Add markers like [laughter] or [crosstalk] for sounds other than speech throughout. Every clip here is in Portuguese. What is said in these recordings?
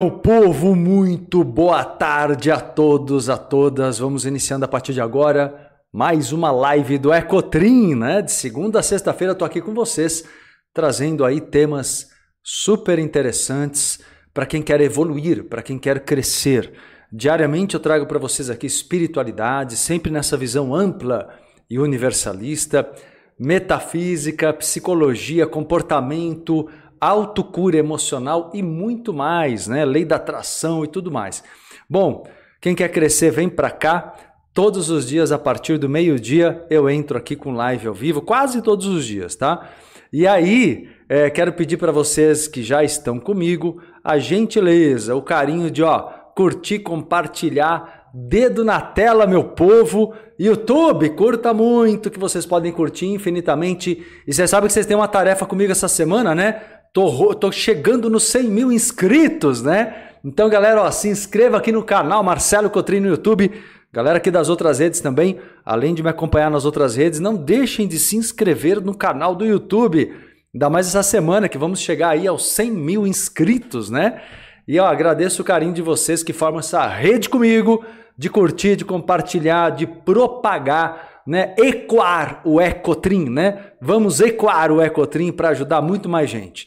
Meu povo, muito boa tarde a todos, a todas. Vamos iniciando a partir de agora mais uma live do Ecotrim, né? De segunda a sexta-feira estou aqui com vocês, trazendo aí temas super interessantes para quem quer evoluir, para quem quer crescer. Diariamente eu trago para vocês aqui espiritualidade, sempre nessa visão ampla e universalista, metafísica, psicologia, comportamento, autocura emocional e muito mais, né? Lei da atração e tudo mais. Bom, quem quer crescer, vem para cá. Todos os dias, a partir do meio-dia, eu entro aqui com live ao vivo, quase todos os dias, tá? E aí, é, quero pedir para vocês que já estão comigo a gentileza, o carinho de ó, curtir, compartilhar, dedo na tela, meu povo. YouTube, curta muito, que vocês podem curtir infinitamente. E você sabe que vocês têm uma tarefa comigo essa semana, né? Tô, tô chegando nos 100 mil inscritos, né? Então, galera, ó, se inscreva aqui no canal Marcelo Cotrim no YouTube. Galera aqui das outras redes também, além de me acompanhar nas outras redes, não deixem de se inscrever no canal do YouTube. Ainda mais essa semana que vamos chegar aí aos 100 mil inscritos, né? E ó, agradeço o carinho de vocês que formam essa rede comigo, de curtir, de compartilhar, de propagar né, ecoar o Ecotrim, né? Vamos ecoar o Ecotrim para ajudar muito mais gente.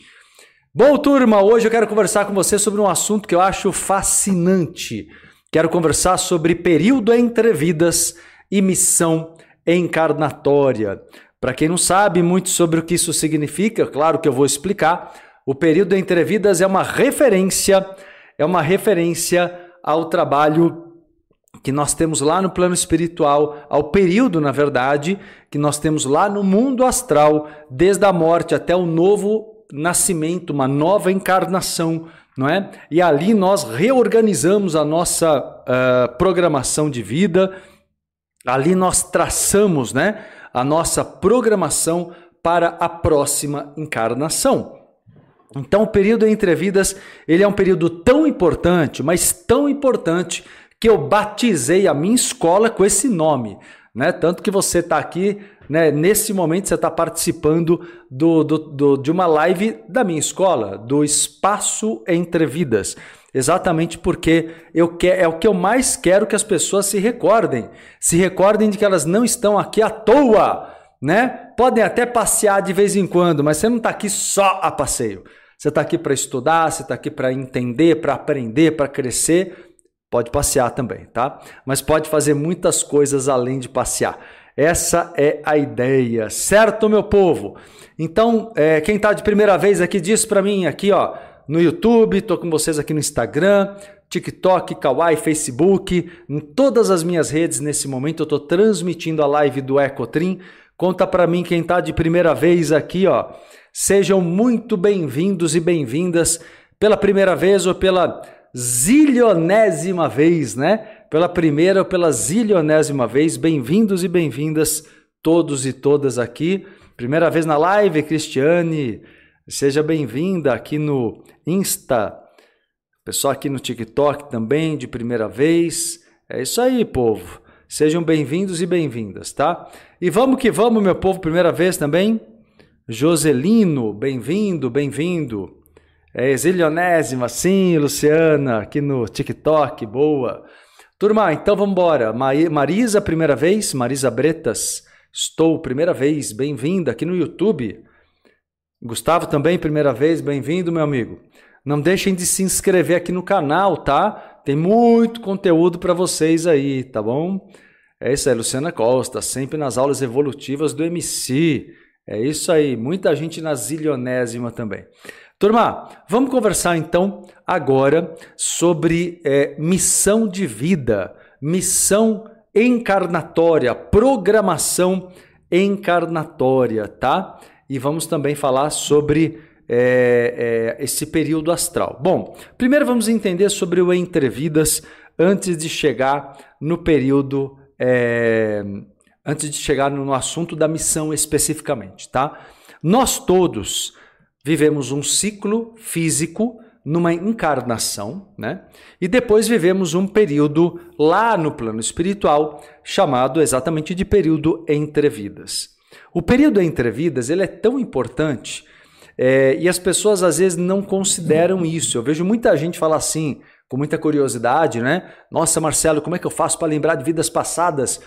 Bom, turma, hoje eu quero conversar com você sobre um assunto que eu acho fascinante. Quero conversar sobre período entre vidas e missão encarnatória. Para quem não sabe muito sobre o que isso significa, claro que eu vou explicar. O período entre vidas é uma referência, é uma referência ao trabalho que nós temos lá no plano espiritual, ao período, na verdade, que nós temos lá no mundo astral, desde a morte até o novo nascimento, uma nova encarnação, não é? E ali nós reorganizamos a nossa uh, programação de vida, ali nós traçamos, né, a nossa programação para a próxima encarnação. Então, o período entre vidas, ele é um período tão importante, mas tão importante que eu batizei a minha escola com esse nome. Né? Tanto que você está aqui, né? nesse momento você está participando do, do, do, de uma live da minha escola, do Espaço Entre Vidas. Exatamente porque eu que, é o que eu mais quero que as pessoas se recordem. Se recordem de que elas não estão aqui à toa. Né? Podem até passear de vez em quando, mas você não está aqui só a passeio. Você está aqui para estudar, você está aqui para entender, para aprender, para crescer Pode passear também, tá? Mas pode fazer muitas coisas além de passear. Essa é a ideia, certo, meu povo? Então, é, quem está de primeira vez aqui, diz para mim aqui, ó, no YouTube, estou com vocês aqui no Instagram, TikTok, Kawaii, Facebook, em todas as minhas redes nesse momento eu estou transmitindo a live do Ecotrim. Conta para mim quem está de primeira vez aqui, ó. Sejam muito bem-vindos e bem-vindas pela primeira vez ou pela zilionésima vez, né? Pela primeira ou pela zilionésima vez, bem-vindos e bem-vindas todos e todas aqui. Primeira vez na live, Cristiane, seja bem-vinda aqui no Insta. Pessoal aqui no TikTok também, de primeira vez. É isso aí, povo. Sejam bem-vindos e bem-vindas, tá? E vamos que vamos, meu povo, primeira vez também. Joselino, bem-vindo, bem-vindo. É exilionésima, sim, Luciana, aqui no TikTok, boa. Turma, então vamos embora. Marisa, primeira vez, Marisa Bretas, estou, primeira vez, bem-vinda aqui no YouTube. Gustavo também, primeira vez, bem-vindo, meu amigo. Não deixem de se inscrever aqui no canal, tá? Tem muito conteúdo para vocês aí, tá bom? É isso aí, Luciana Costa, sempre nas aulas evolutivas do MC. É isso aí, muita gente na zilionésima também. Turma, vamos conversar então agora sobre é, missão de vida, missão encarnatória, programação encarnatória, tá? E vamos também falar sobre é, é, esse período astral. Bom, primeiro vamos entender sobre o entrevidas antes de chegar no período, é, antes de chegar no, no assunto da missão especificamente, tá? Nós todos vivemos um ciclo físico numa encarnação, né? E depois vivemos um período lá no plano espiritual chamado exatamente de período entre vidas. O período entre vidas ele é tão importante É, e as pessoas às vezes não consideram isso. Eu vejo muita gente falar assim, com muita curiosidade, né? Nossa, Marcelo, como é que eu faço para lembrar de vidas passadas?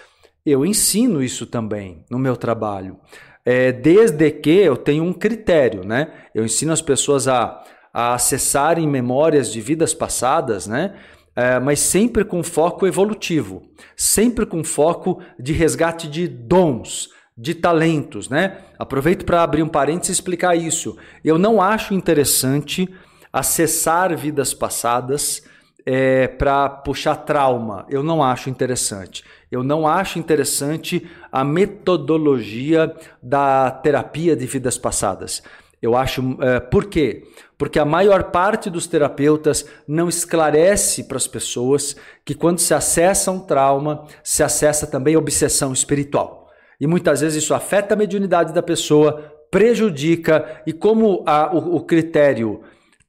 Eu ensino isso também no meu trabalho. É, desde que eu tenho um critério, né? Eu ensino as pessoas a, a acessarem memórias de vidas passadas, né? É, mas sempre com foco evolutivo, sempre com foco de resgate de dons, de talentos, né? Aproveito para abrir um parênteses e explicar isso. Eu não acho interessante acessar vidas passadas é, para puxar trauma. Eu não acho interessante. Eu não acho interessante a metodologia da terapia de vidas passadas. Eu acho. É, por quê? Porque a maior parte dos terapeutas não esclarece para as pessoas que quando se acessa um trauma, se acessa também obsessão espiritual. E muitas vezes isso afeta a mediunidade da pessoa, prejudica, e como a, o, o critério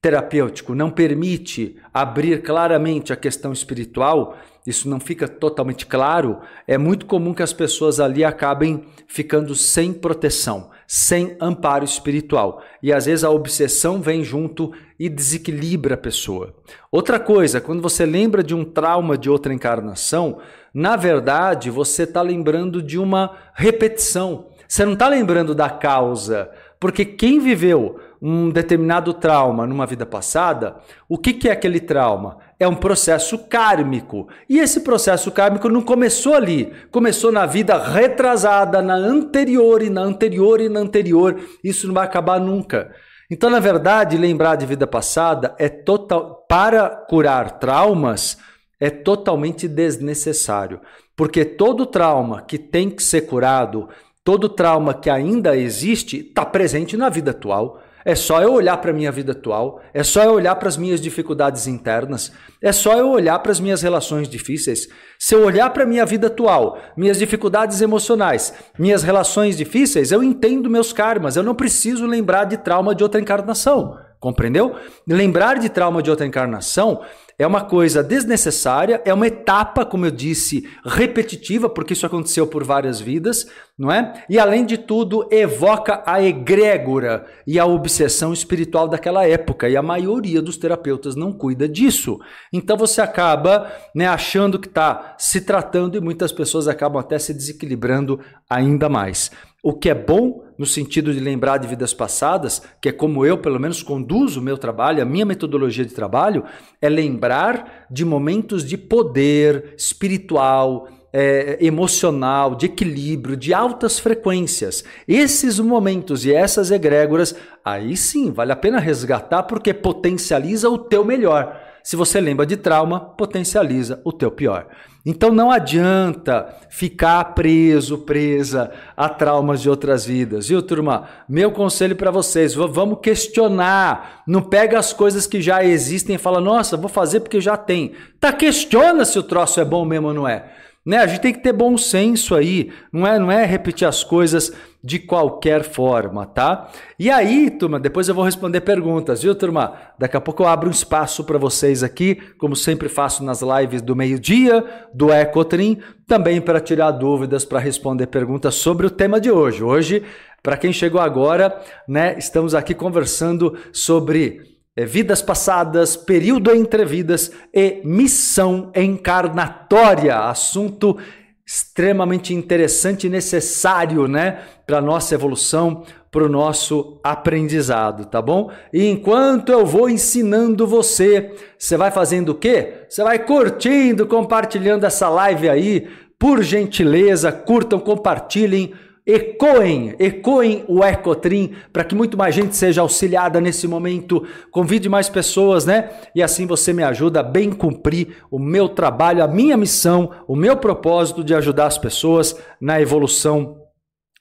terapêutico não permite abrir claramente a questão espiritual, isso não fica totalmente claro, é muito comum que as pessoas ali acabem ficando sem proteção, sem amparo espiritual. E às vezes a obsessão vem junto e desequilibra a pessoa. Outra coisa, quando você lembra de um trauma de outra encarnação, na verdade você está lembrando de uma repetição. Você não está lembrando da causa, porque quem viveu um determinado trauma numa vida passada, o que, que é aquele trauma? É um processo kármico. E esse processo kármico não começou ali, começou na vida retrasada, na anterior e na anterior e na anterior. Isso não vai acabar nunca. Então, na verdade, lembrar de vida passada é total para curar traumas é totalmente desnecessário, porque todo trauma que tem que ser curado, todo trauma que ainda existe, está presente na vida atual. É só eu olhar para a minha vida atual, é só eu olhar para as minhas dificuldades internas, é só eu olhar para as minhas relações difíceis. Se eu olhar para a minha vida atual, minhas dificuldades emocionais, minhas relações difíceis, eu entendo meus karmas, eu não preciso lembrar de trauma de outra encarnação. Compreendeu? Lembrar de trauma de outra encarnação é uma coisa desnecessária, é uma etapa, como eu disse, repetitiva, porque isso aconteceu por várias vidas, não é? E além de tudo, evoca a egrégora e a obsessão espiritual daquela época, e a maioria dos terapeutas não cuida disso. Então você acaba né, achando que está se tratando e muitas pessoas acabam até se desequilibrando ainda mais. O que é bom no sentido de lembrar de vidas passadas, que é como eu, pelo menos, conduzo o meu trabalho, a minha metodologia de trabalho, é lembrar de momentos de poder espiritual, é, emocional, de equilíbrio, de altas frequências. Esses momentos e essas egrégoras, aí sim, vale a pena resgatar porque potencializa o teu melhor. Se você lembra de trauma, potencializa o teu pior. Então não adianta ficar preso, presa a traumas de outras vidas. Viu, turma? Meu conselho para vocês, vamos questionar. Não pega as coisas que já existem e fala: "Nossa, vou fazer porque já tem". Tá questiona se o troço é bom mesmo ou não é. Né? A gente tem que ter bom senso aí, não é, não é repetir as coisas de qualquer forma, tá? E aí, turma, depois eu vou responder perguntas, viu, turma? Daqui a pouco eu abro um espaço para vocês aqui, como sempre faço nas lives do meio-dia do Ecotrim, também para tirar dúvidas, para responder perguntas sobre o tema de hoje. Hoje, para quem chegou agora, né, estamos aqui conversando sobre vidas passadas, período entre vidas e missão encarnatória. Assunto extremamente interessante e necessário, né, para nossa evolução, para o nosso aprendizado, tá bom? E enquanto eu vou ensinando você, você vai fazendo o quê? Você vai curtindo, compartilhando essa live aí. Por gentileza, curtam, compartilhem ecoem, ecoem o Ecotrim para que muito mais gente seja auxiliada nesse momento. Convide mais pessoas, né? E assim você me ajuda a bem cumprir o meu trabalho, a minha missão, o meu propósito de ajudar as pessoas na evolução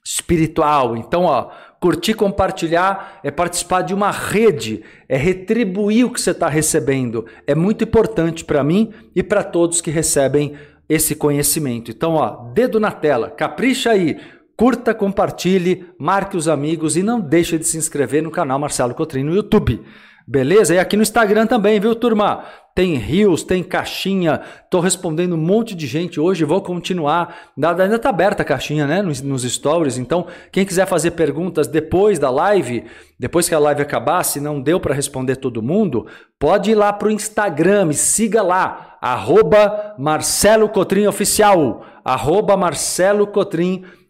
espiritual. Então, ó, curtir, compartilhar é participar de uma rede, é retribuir o que você está recebendo. É muito importante para mim e para todos que recebem esse conhecimento. Então, ó, dedo na tela, capricha aí. Curta, compartilhe, marque os amigos e não deixe de se inscrever no canal Marcelo Cotrim no YouTube. Beleza? E aqui no Instagram também, viu, turma? Tem rios, tem caixinha. Tô respondendo um monte de gente hoje, vou continuar. Ainda tá aberta a caixinha, né? Nos, nos stories. Então, quem quiser fazer perguntas depois da live, depois que a live acabar, se não deu para responder todo mundo, pode ir lá pro Instagram, me siga lá, arroba Marcelo Cotrim Oficial. Arroba Marcelo Cotrim Oficial.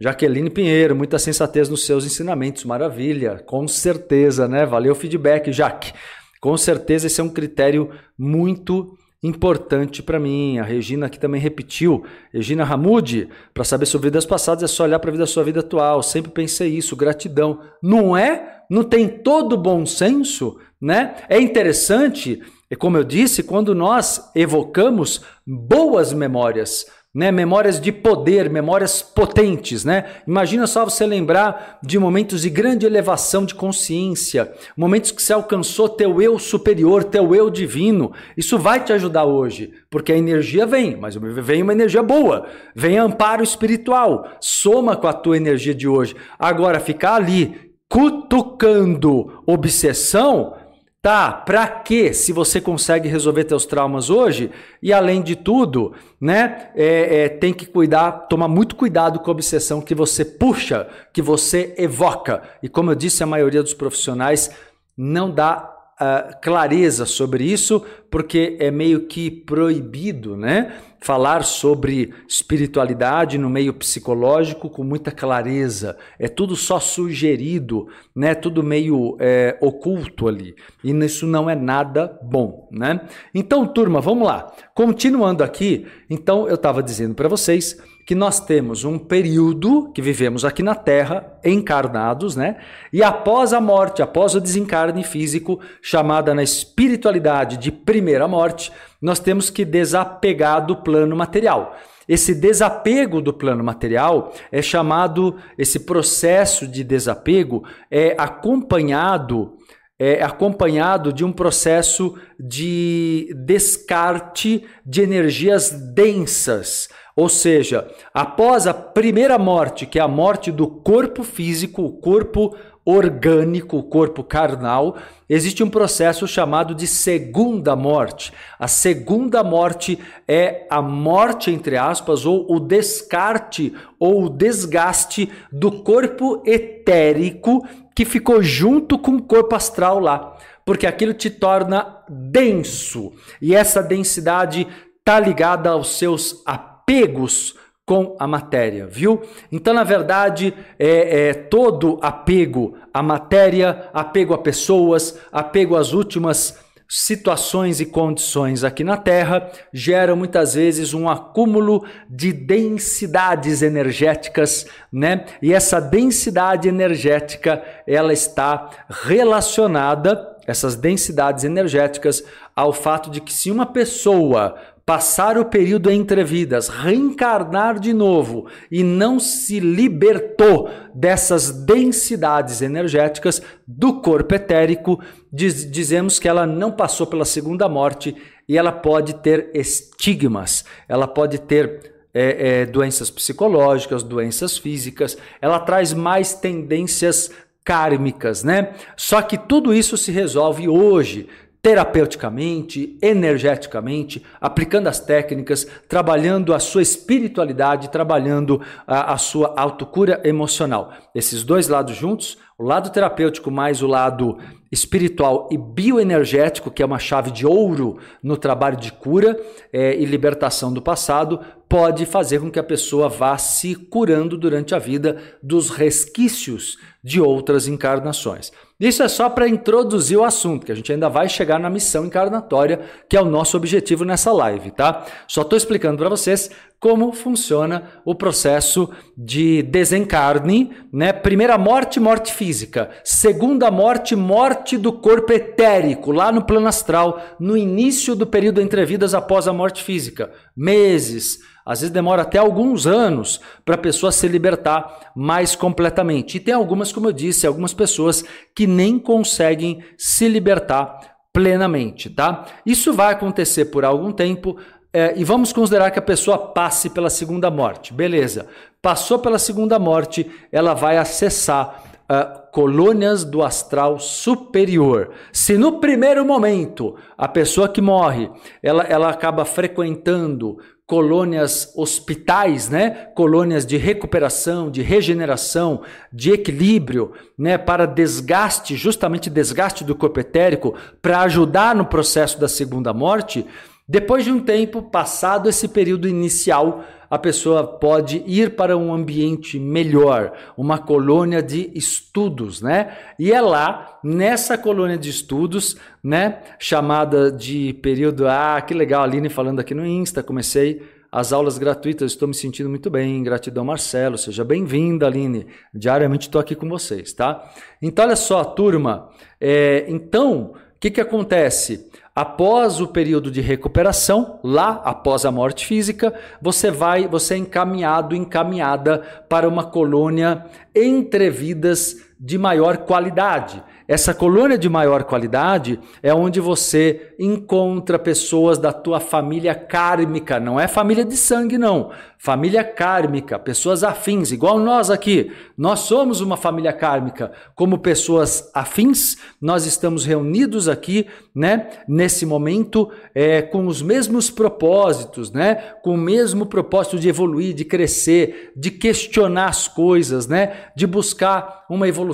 Jaqueline Pinheiro, muita sensatez nos seus ensinamentos, maravilha, com certeza, né? Valeu o feedback, Jaque. Com certeza esse é um critério muito importante para mim. A Regina aqui também repetiu. Regina Ramudi, para saber sobre vidas passadas é só olhar para a vida da sua vida atual. Sempre pensei isso, gratidão. Não é? Não tem todo bom senso, né? É interessante, como eu disse, quando nós evocamos boas memórias, né? Memórias de poder, memórias potentes, né? Imagina só você lembrar de momentos de grande elevação de consciência, momentos que você alcançou teu eu superior, teu eu divino. Isso vai te ajudar hoje, porque a energia vem, mas vem uma energia boa, vem amparo espiritual, soma com a tua energia de hoje. Agora ficar ali cutucando obsessão, Tá, para que se você consegue resolver teus traumas hoje? E além de tudo, né, é, é, tem que cuidar, tomar muito cuidado com a obsessão que você puxa, que você evoca. E como eu disse, a maioria dos profissionais não dá uh, clareza sobre isso, porque é meio que proibido, né? Falar sobre espiritualidade no meio psicológico com muita clareza. É tudo só sugerido, né? Tudo meio é, oculto ali. E isso não é nada bom, né? Então, turma, vamos lá. Continuando aqui, então eu estava dizendo para vocês que nós temos um período que vivemos aqui na Terra, encarnados, né? E após a morte, após o desencarne físico, chamada na espiritualidade de primeira morte, nós temos que desapegar do plano material. Esse desapego do plano material é chamado, esse processo de desapego é acompanhado é acompanhado de um processo de descarte de energias densas. Ou seja, após a primeira morte, que é a morte do corpo físico, o corpo orgânico, o corpo carnal, existe um processo chamado de segunda morte. A segunda morte é a morte, entre aspas, ou o descarte ou o desgaste do corpo etérico que ficou junto com o corpo astral lá. Porque aquilo te torna denso. E essa densidade está ligada aos seus apegos apegos com a matéria, viu? Então, na verdade, é, é, todo apego à matéria, apego a pessoas, apego às últimas situações e condições aqui na Terra geram muitas vezes um acúmulo de densidades energéticas, né? E essa densidade energética, ela está relacionada essas densidades energéticas ao fato de que se uma pessoa passar o período entre vidas, reencarnar de novo e não se libertou dessas densidades energéticas do corpo etérico, diz, dizemos que ela não passou pela segunda morte e ela pode ter estigmas, ela pode ter é, é, doenças psicológicas, doenças físicas, ela traz mais tendências kármicas, né? Só que tudo isso se resolve hoje terapeuticamente, energeticamente, aplicando as técnicas, trabalhando a sua espiritualidade, trabalhando a, a, sua autocura emocional. Esses dois lados juntos, o lado terapêutico mais o lado espiritual e bioenergético, que é uma chave de ouro no trabalho de cura é, e libertação do passado, pode fazer com que a pessoa vá se curando durante a vida dos resquícios de outras encarnações. Isso é só para introduzir o assunto, que a gente ainda vai chegar na missão encarnatória, que é o nosso objetivo nessa live, tá? Só estou explicando para vocês como funciona o processo de desencarne, né? Primeira morte, morte física. Segunda morte, morte do corpo etérico, lá no plano astral, no início do período entre vidas após a morte física. Meses, às vezes demora até alguns anos para a pessoa se libertar mais completamente. E tem algumas, como eu disse, algumas pessoas que nem conseguem se libertar plenamente, tá? Isso vai acontecer por algum tempo, é, e vamos considerar que a pessoa passe pela segunda morte. Beleza. Passou pela segunda morte, ela vai acessar uh, colônias do astral superior. Se no primeiro momento a pessoa que morre, ela, ela acaba frequentando colônias hospitais, né? Colônias de recuperação, de regeneração, de equilíbrio, né? Para desgaste, justamente desgaste do corpo etérico, para ajudar no processo da segunda morte. Depois de um tempo, passado esse período inicial, a pessoa pode ir para um ambiente melhor, uma colônia de estudos, né? E é lá, nessa colônia de estudos, né, chamada de período Ah, que legal, Aline falando aqui no Insta, comecei as aulas gratuitas, estou me sentindo muito bem. Gratidão, Marcelo. Seja bem-vinda, Aline. Diariamente estou aqui com vocês, tá? Então, olha só, turma. É, então, o que, que acontece? Após o período de recuperação, lá após a morte física, você vai, você é encaminhado, encaminhada para uma colônia entre vidas de maior qualidade. Essa colônia de maior qualidade é onde você encontra pessoas da tua família kármica, não é família de sangue não, família kármica, pessoas afins, igual nós aqui. Nós somos uma família kármica. Como pessoas afins, nós estamos reunidos aqui, né, nesse momento, é, com os mesmos propósitos, né, com o mesmo propósito de evoluir, de crescer, de questionar as coisas, né, de buscar uma evolução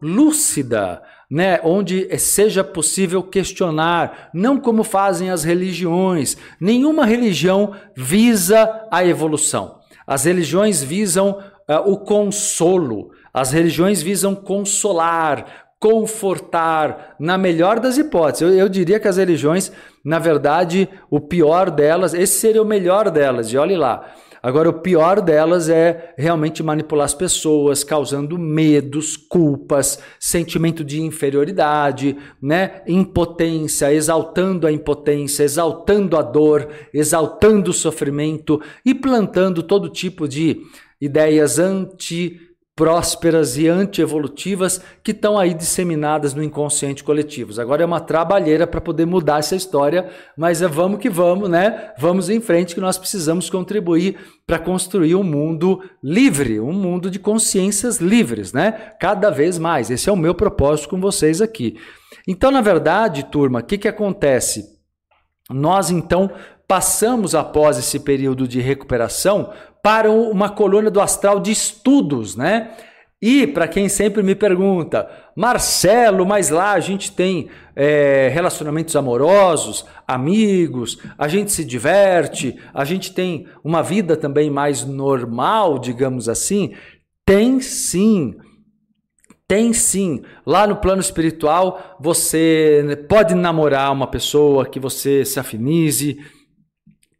lúcida, né, onde seja possível questionar, não como fazem as religiões. Nenhuma religião visa a evolução. As religiões visam uh, o consolo, as religiões visam consolar, confortar, na melhor das hipóteses. Eu, eu, diria que as religiões, na verdade, o pior delas, esse seria o melhor delas, e olhe lá. Agora, o pior delas é realmente manipular as pessoas, causando medos, culpas, sentimento de inferioridade, né? impotência, exaltando a impotência, exaltando a dor, exaltando o sofrimento e plantando todo tipo de ideias anti prósperas e antievolutivas que estão aí disseminadas no inconsciente coletivo. Agora é uma trabalheira para poder mudar essa história, mas é vamos que vamos, né? Vamos em frente que nós precisamos contribuir para construir um mundo livre, um mundo de consciências livres, né? Cada vez mais. Esse é o meu propósito com vocês aqui. Então, na verdade, turma, o que, que acontece? Nós então passamos após esse período de recuperação para uma coluna do astral de estudos, né? E para quem sempre me pergunta, Marcelo, mas lá a gente tem é, relacionamentos amorosos, amigos, a gente se diverte, a gente tem uma vida também mais normal, digamos assim. Tem sim. Tem sim. Lá no plano espiritual, você pode namorar uma pessoa que você se afinize,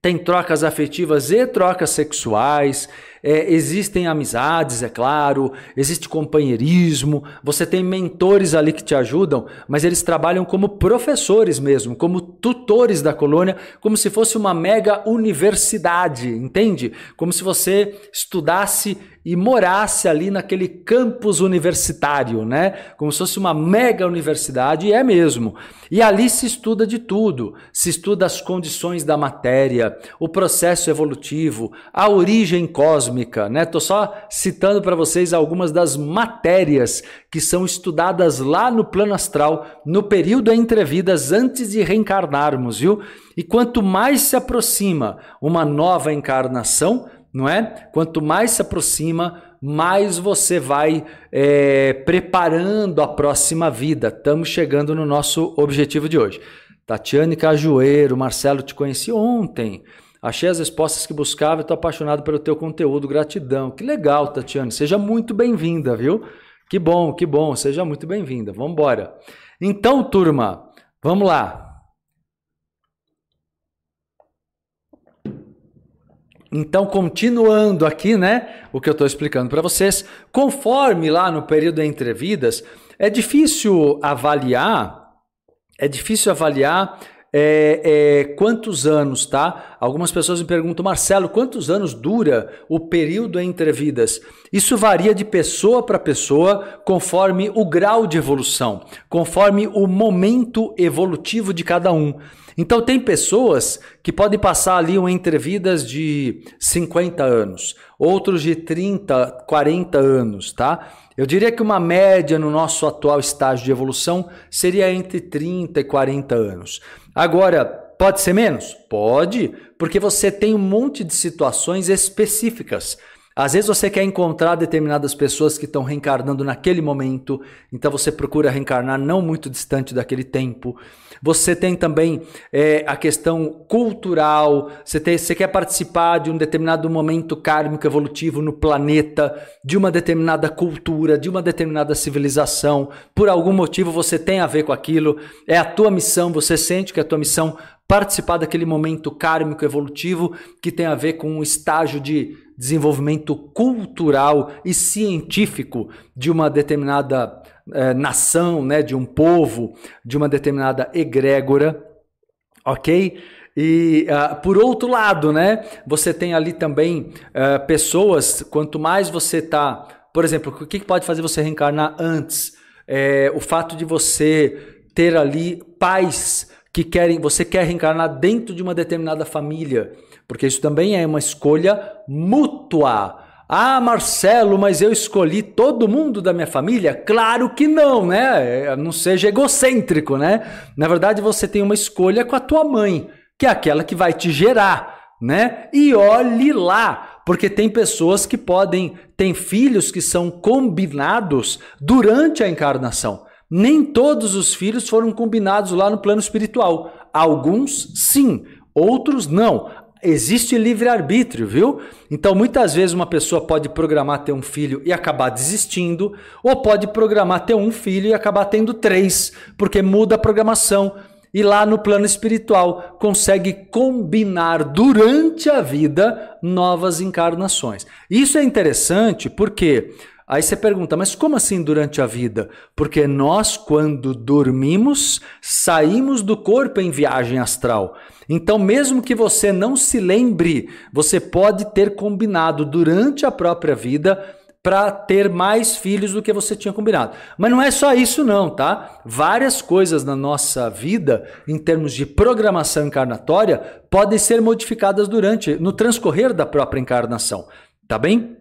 tem trocas afetivas e trocas sexuais, é, existem amizades, é claro, existe companheirismo, você tem mentores ali que te ajudam, mas eles trabalham como professores mesmo, como tutores da colônia, como se fosse uma mega universidade, entende? Como se você estudasse e morasse ali naquele campus universitário, né? Como se fosse uma mega universidade, e é mesmo. E ali se estuda de tudo. Se estuda as condições da matéria, o processo evolutivo, a origem cósmica, né? Tô só citando para vocês algumas das matérias que são estudadas lá no plano astral, no período entre vidas antes de reencarnarmos, viu? E quanto mais se aproxima uma nova encarnação, não é? Quanto mais se aproxima, mais você vai é, preparando a próxima vida. Estamos chegando no nosso objetivo de hoje. Tatiane Cajueiro, Marcelo, te conheci ontem. Achei as respostas que buscava e estou apaixonado pelo teu conteúdo. Gratidão. Que legal, Tatiane. Seja muito bem-vinda, viu? Que bom, que bom. Seja muito bem-vinda. Vamos embora. Então, turma, vamos lá. Então, continuando aqui, né, o que eu estou explicando para vocês, conforme lá no período entre vidas, é difícil avaliar, é difícil avaliar é, é, quantos anos, tá? Algumas pessoas me perguntam, Marcelo, quantos anos dura o período entre vidas? Isso varia de pessoa para pessoa, conforme o grau de evolução, conforme o momento evolutivo de cada um. Então tem pessoas que podem passar ali um entrevidas de 50 anos, outros de 30, 40 anos, tá? Eu diria que uma média no nosso atual estágio de evolução seria entre 30 e 40 anos. Agora, pode ser menos? Pode, porque você tem um monte de situações específicas. Às vezes você quer encontrar determinadas pessoas que estão reencarnando naquele momento, então você procura reencarnar não muito distante daquele tempo. Você tem também é, a questão cultural, você, tem, você quer participar de um determinado momento kármico evolutivo no planeta, de uma determinada cultura, de uma determinada civilização. Por algum motivo você tem a ver com aquilo, é a tua missão, você sente que é a tua missão participar daquele momento kármico evolutivo que tem a ver com um estágio de desenvolvimento cultural e científico de uma determinada eh, nação, né, de um povo, de uma determinada egrégora, ok? E uh, por outro lado, né, você tem ali também uh, pessoas, quanto mais você está. Por exemplo, o que pode fazer você reencarnar antes? É, o fato de você ter ali pais que querem, você quer reencarnar dentro de uma determinada família, porque isso também é uma escolha mútua. Ah, Marcelo, mas eu escolhi todo mundo da minha família? Claro que não, né? É, não seja egocêntrico, né? Na verdade, você tem uma escolha com a tua mãe, que é aquela que vai te gerar, né? E olhe lá, porque tem pessoas que podem, tem filhos que são combinados durante a encarnação. Nem todos os filhos foram combinados lá no plano espiritual. Alguns sim, outros não. Existe livre-arbítrio, viu? Então, muitas vezes, uma pessoa pode programar ter um filho e acabar desistindo, ou pode programar ter um filho e acabar tendo três, porque muda a programação. E lá no plano espiritual consegue combinar durante a vida novas encarnações. Isso é interessante porque Aí você pergunta, mas como assim durante a vida? Porque nós, quando dormimos, saímos do corpo em viagem astral. Então, mesmo que você não se lembre, você pode ter combinado durante a própria vida para ter mais filhos do que você tinha combinado. Mas não é só isso não, tá? Várias coisas na nossa vida, em termos de programação encarnatória, podem ser modificadas durante, no transcorrer da própria encarnação, tá bem?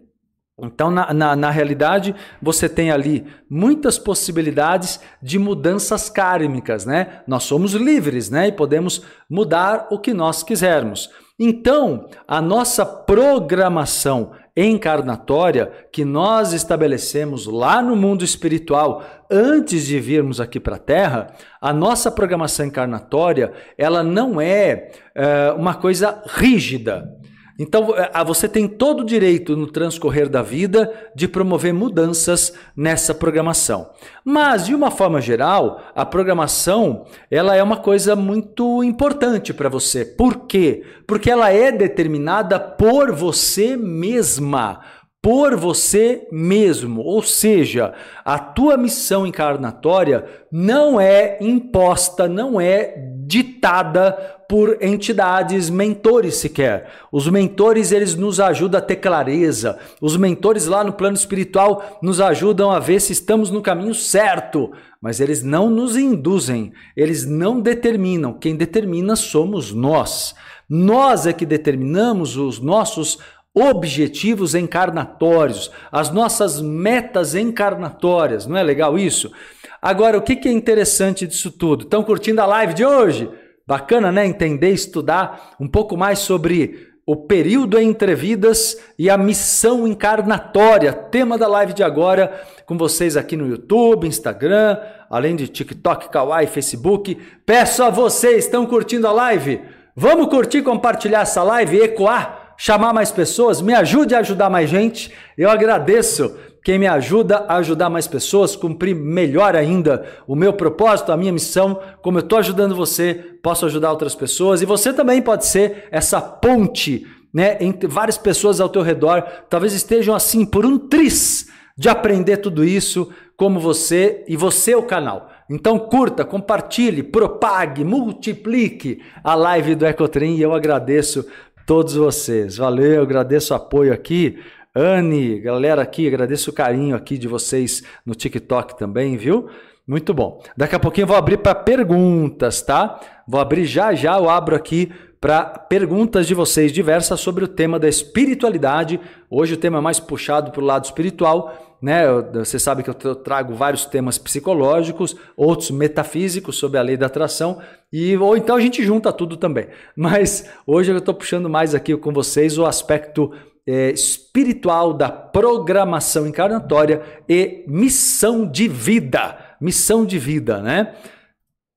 Então, na, na, na, realidade, você tem ali muitas possibilidades de mudanças kármicas, né? Nós somos livres, né? E podemos mudar o que nós quisermos. Então, a nossa programação encarnatória que nós estabelecemos lá no mundo espiritual antes de virmos aqui para a Terra, a nossa programação encarnatória ela não é, é uma coisa rígida. Então é, você tem todo o direito no transcorrer da vida de promover mudanças nessa programação. Mas de uma forma geral, a programação ela é uma coisa muito importante para você. Por quê? Porque ela é determinada por você mesma por você mesmo, ou seja, a tua missão encarnatória não é imposta, não é ditada por entidades mentores sequer. Os mentores eles nos ajudam a ter clareza. Os mentores lá no plano espiritual nos ajudam a ver se estamos no caminho certo, mas eles não nos induzem, eles não determinam. Quem determina somos nós. Nós é que determinamos os nossos objetivos encarnatórios, as nossas metas encarnatórias. Não é legal isso? Agora, o que é interessante disso tudo? Estão curtindo a live de hoje? Bacana, né? Entender, estudar um pouco mais sobre o período entre vidas e a missão encarnatória. Tema da live de agora com vocês aqui no YouTube, Instagram, além de TikTok, Kawaii, Facebook. Peço a vocês, estão curtindo a live? Vamos curtir, compartilhar essa live, ecoar chamar mais pessoas, me ajude a ajudar mais gente. Eu agradeço quem me ajuda a ajudar mais pessoas, cumprir melhor ainda o meu propósito, a minha missão. Como eu estou ajudando você, posso ajudar outras pessoas e você também pode ser essa ponte né, entre várias pessoas ao teu redor, talvez estejam assim por um tris de aprender tudo isso como você e você é o canal. Então curta, compartilhe, propague, multiplique a live do Ecotrim e eu agradeço todos vocês. Valeu, agradeço o apoio aqui. Anne, galera aqui, agradeço o carinho aqui de vocês no TikTok também, viu? Muito bom. Daqui a pouquinho eu vou abrir para perguntas, tá? Vou abrir já já, eu abro aqui para perguntas de vocês diversas sobre o tema da espiritualidade. Hoje o tema é mais puxado para o lado espiritual, né? Você sabe que eu trago vários temas psicológicos, outros metafísicos sobre a lei da atração e ou então a gente junta tudo também. [laughs] Mas hoje eu estou puxando mais aqui com vocês o aspecto é, espiritual da programação encarnatória e missão de vida. Missão de vida, né?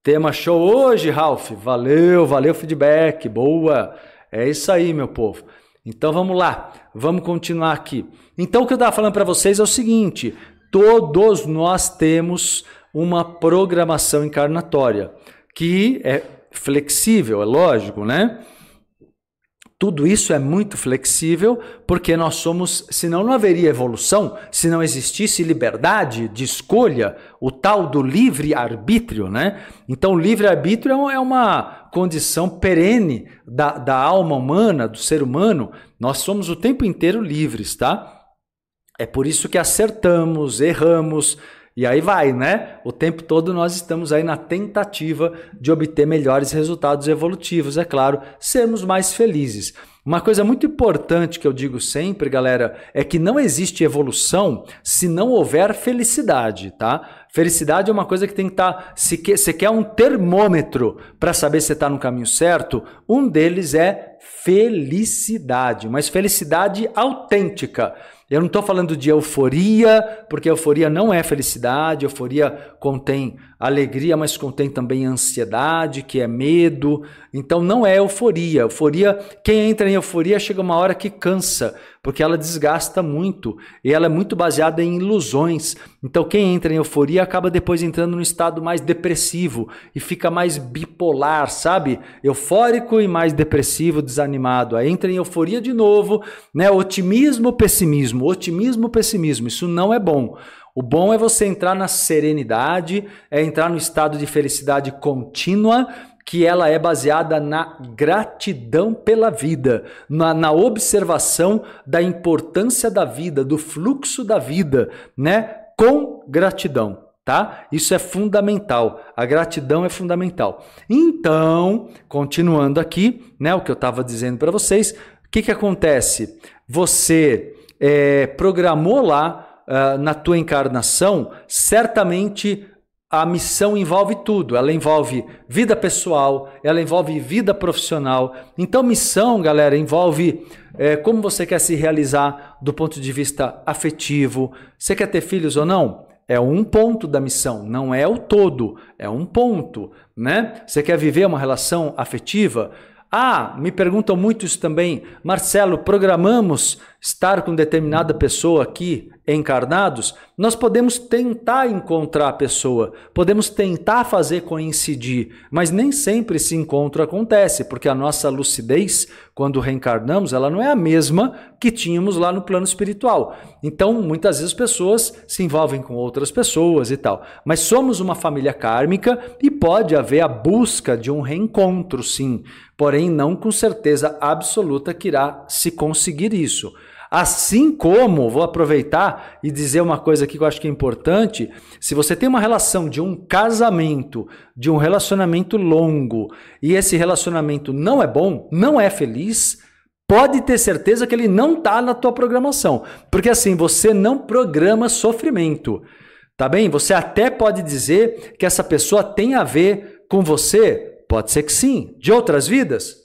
Tema show hoje, Ralph. Valeu, valeu feedback. Boa. É isso aí, meu povo. Então vamos lá, vamos continuar aqui. Então o que eu estava falando para vocês é o seguinte: todos nós temos uma programação encarnatória que é flexível, é lógico, né? Tudo isso é muito flexível porque nós somos, senão não haveria evolução, se não existisse liberdade de escolha, o tal do livre-arbítrio, né? Então, o livre-arbítrio é uma condição perene da, da alma humana, do ser humano. Nós somos o tempo inteiro livres, tá? É por isso que acertamos, erramos, e aí vai, né? O tempo todo nós estamos aí na tentativa de obter melhores resultados evolutivos, é claro, sermos mais felizes. Uma coisa muito importante que eu digo sempre, galera, é que não existe evolução se não houver felicidade, tá? Felicidade é uma coisa que tem que estar. Tá, se você quer um termômetro para saber se está no caminho certo, um deles é felicidade, mas felicidade autêntica. Eu não estou falando de euforia, porque euforia não é felicidade, euforia contém alegria, mas contém também ansiedade, que é medo. Então não é euforia. Euforia, quem entra em euforia chega uma hora que cansa, porque ela desgasta muito e ela é muito baseada em ilusões. Então quem entra em euforia acaba depois entrando num estado mais depressivo e fica mais bipolar, sabe? Eufórico e mais depressivo, desanimado. Aí entra em euforia de novo, né? Otimismo, pessimismo, otimismo, pessimismo. Isso não é bom. O bom é você entrar na serenidade, é entrar no estado de felicidade contínua, que ela é baseada na gratidão pela vida, na, na, observação da importância da vida, do fluxo da vida, né? Com gratidão, tá? Isso é fundamental. A gratidão é fundamental. Então, continuando aqui, né? O que eu estava dizendo para vocês, o que, que acontece? Você é, programou lá uh, na tua encarnação, certamente a missão envolve tudo. Ela envolve vida pessoal, ela envolve vida profissional. Então, missão, galera, envolve é, como você quer se realizar do ponto de vista afetivo. Você quer ter filhos ou não? É um ponto da missão, não é o todo, é um ponto, né? Você quer viver uma relação afetiva? Ah, me perguntam muito isso também. Marcelo, programamos estar com determinada pessoa aqui encarnados? Nós podemos tentar encontrar a pessoa, podemos tentar fazer coincidir, mas nem sempre esse encontro acontece, porque a nossa lucidez, quando reencarnamos, ela não é a mesma que tínhamos lá no plano espiritual. Então, muitas vezes pessoas se envolvem com outras pessoas e tal. Mas somos uma família kármica e pode haver a busca de um reencontro, sim porém não com certeza absoluta que irá se conseguir isso. Assim como, vou aproveitar e dizer uma coisa aqui que eu acho que é importante: se você tem uma relação de um casamento, de um relacionamento longo, e esse relacionamento não é bom, não é feliz, pode ter certeza que ele não está na tua programação. Porque assim, você não programa sofrimento. Tá bem? Você até pode dizer que essa pessoa tem a ver com você Pode ser que sim. De outras vidas?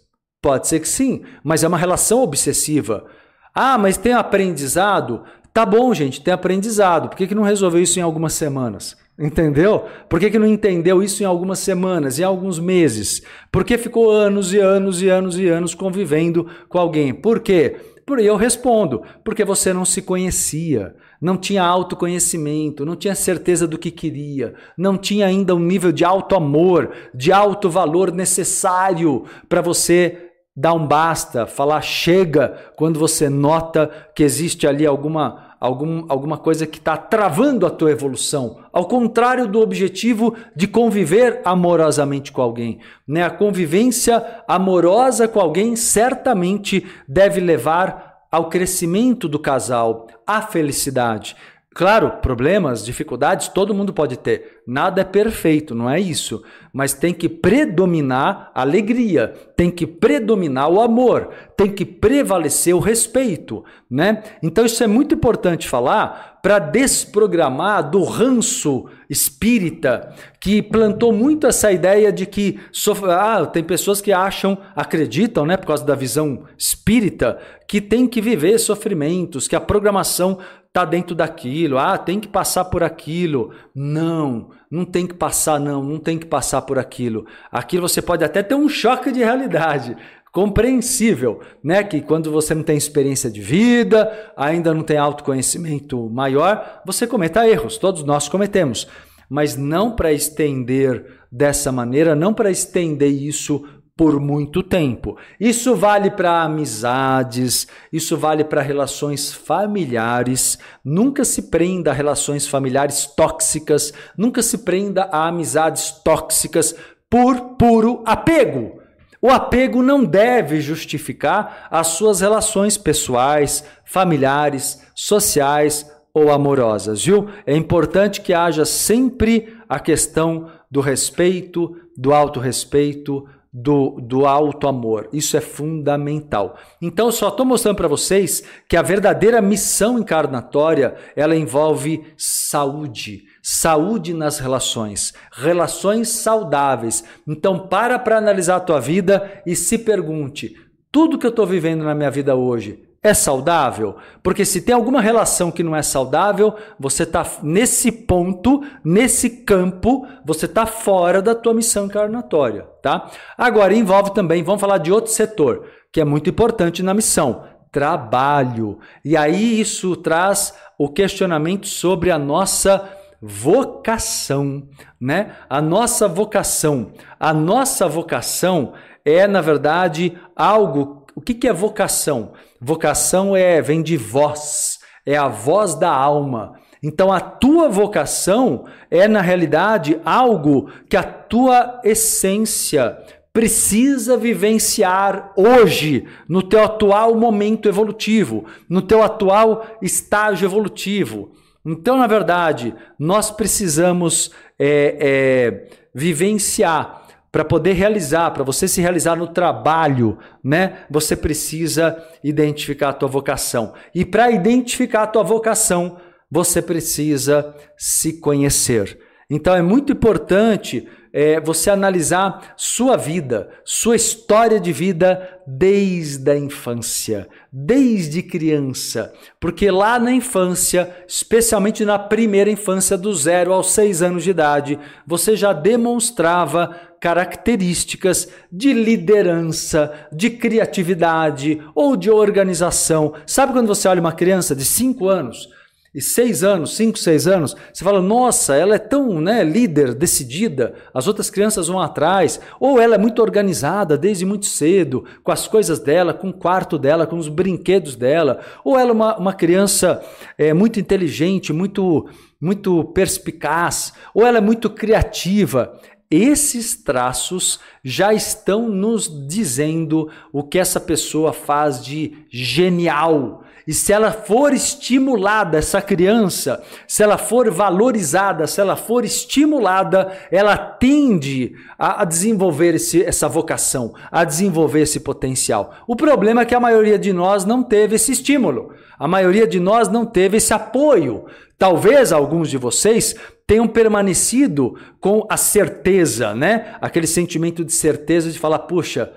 Pode ser que sim, mas é uma relação obsessiva. Ah, mas tem aprendizado? Tá bom, gente, tem aprendizado. Por que, que não resolveu isso em algumas semanas? Entendeu? Por que, que não entendeu isso em algumas semanas, em alguns meses? Por que ficou anos e anos e anos e anos convivendo com alguém? Por quê? Por eu respondo, porque você não se conhecia não tinha autoconhecimento, não tinha certeza do que queria, não tinha ainda um nível de alto amor, de alto valor necessário para você dar um basta, falar chega quando você nota que existe ali alguma, algum, alguma coisa que está travando a tua evolução. Ao contrário do objetivo de conviver amorosamente com alguém. Né? A convivência amorosa com alguém certamente deve levar ao crescimento do casal, à felicidade. Claro, problemas, dificuldades, todo mundo pode ter. Nada é perfeito, não é isso. Mas tem que predominar a alegria, tem que predominar o amor, tem que prevalecer o respeito, né? Então isso é muito importante falar para desprogramar do ranço espírita que plantou muito essa ideia de que ah, tem pessoas que acham, acreditam, né, por causa da visão espírita, que tem que viver sofrimentos, que a programação tá dentro daquilo, ah, tem que passar por aquilo. Não, não tem que passar, não, não tem que passar por aquilo. Aquilo você pode até ter um choque de realidade, compreensível, né? Que quando você não tem experiência de vida, ainda não tem autoconhecimento maior, você cometa erros, todos nós cometemos, mas não para estender dessa maneira, não para estender isso por muito tempo. Isso vale para amizades, isso vale para relações familiares. Nunca se prenda a relações familiares tóxicas, nunca se prenda a amizades tóxicas por puro apego. O apego não deve justificar as suas relações pessoais, familiares, sociais ou amorosas, viu? É importante que haja sempre a questão do respeito, do autorrespeito, do, do alto amor. Isso é fundamental. Então, só estou mostrando para vocês que a verdadeira missão encarnatória ela envolve saúde, saúde nas relações, relações saudáveis. Então, para para analisar a tua vida e se pergunte: tudo que eu estou vivendo na minha vida hoje é saudável? Porque se tem alguma relação que não é saudável, você está nesse ponto, nesse campo, você está fora da tua missão encarnatória, tá? Agora envolve também, vamos falar de outro setor que é muito importante na missão, trabalho. E aí isso traz o questionamento sobre a nossa vocação, né? A nossa vocação, a nossa vocação é na verdade algo. O que, que é vocação? Vocação é vem de voz, é a voz da alma. Então a tua vocação é na realidade algo que a tua essência precisa vivenciar hoje, no teu atual momento evolutivo, no teu atual estágio evolutivo. Então, na verdade, nós precisamos é, é, vivenciar para poder realizar, para você se realizar no trabalho, né? Você precisa identificar a tua vocação. E para identificar a tua vocação, você precisa se conhecer. Então é muito importante é, você analisar sua vida, sua história de vida desde a infância, desde criança. Porque lá na infância, especialmente na primeira infância, do zero aos seis anos de idade, você já demonstrava características de liderança, de criatividade ou de organização. Sabe quando você olha uma criança de cinco anos? e seis anos, cinco, seis anos, você fala, nossa, ela é tão né, líder, decidida, as outras crianças vão atrás, ou ela é muito organizada desde muito cedo, com as coisas dela, com o quarto dela, com os brinquedos dela, ou ela é uma, uma criança é, muito inteligente, muito, muito perspicaz, ou ela é muito criativa. Esses traços já estão nos dizendo o que essa pessoa faz de genial, e se ela for estimulada, essa criança, se ela for valorizada, se ela for estimulada, ela tende a, desenvolver esse, essa vocação, a desenvolver esse potencial. O problema é que a maioria de nós não teve esse estímulo, a maioria de nós não teve esse apoio. Talvez alguns de vocês tenham permanecido com a certeza, né? Aquele sentimento de certeza de falar, puxa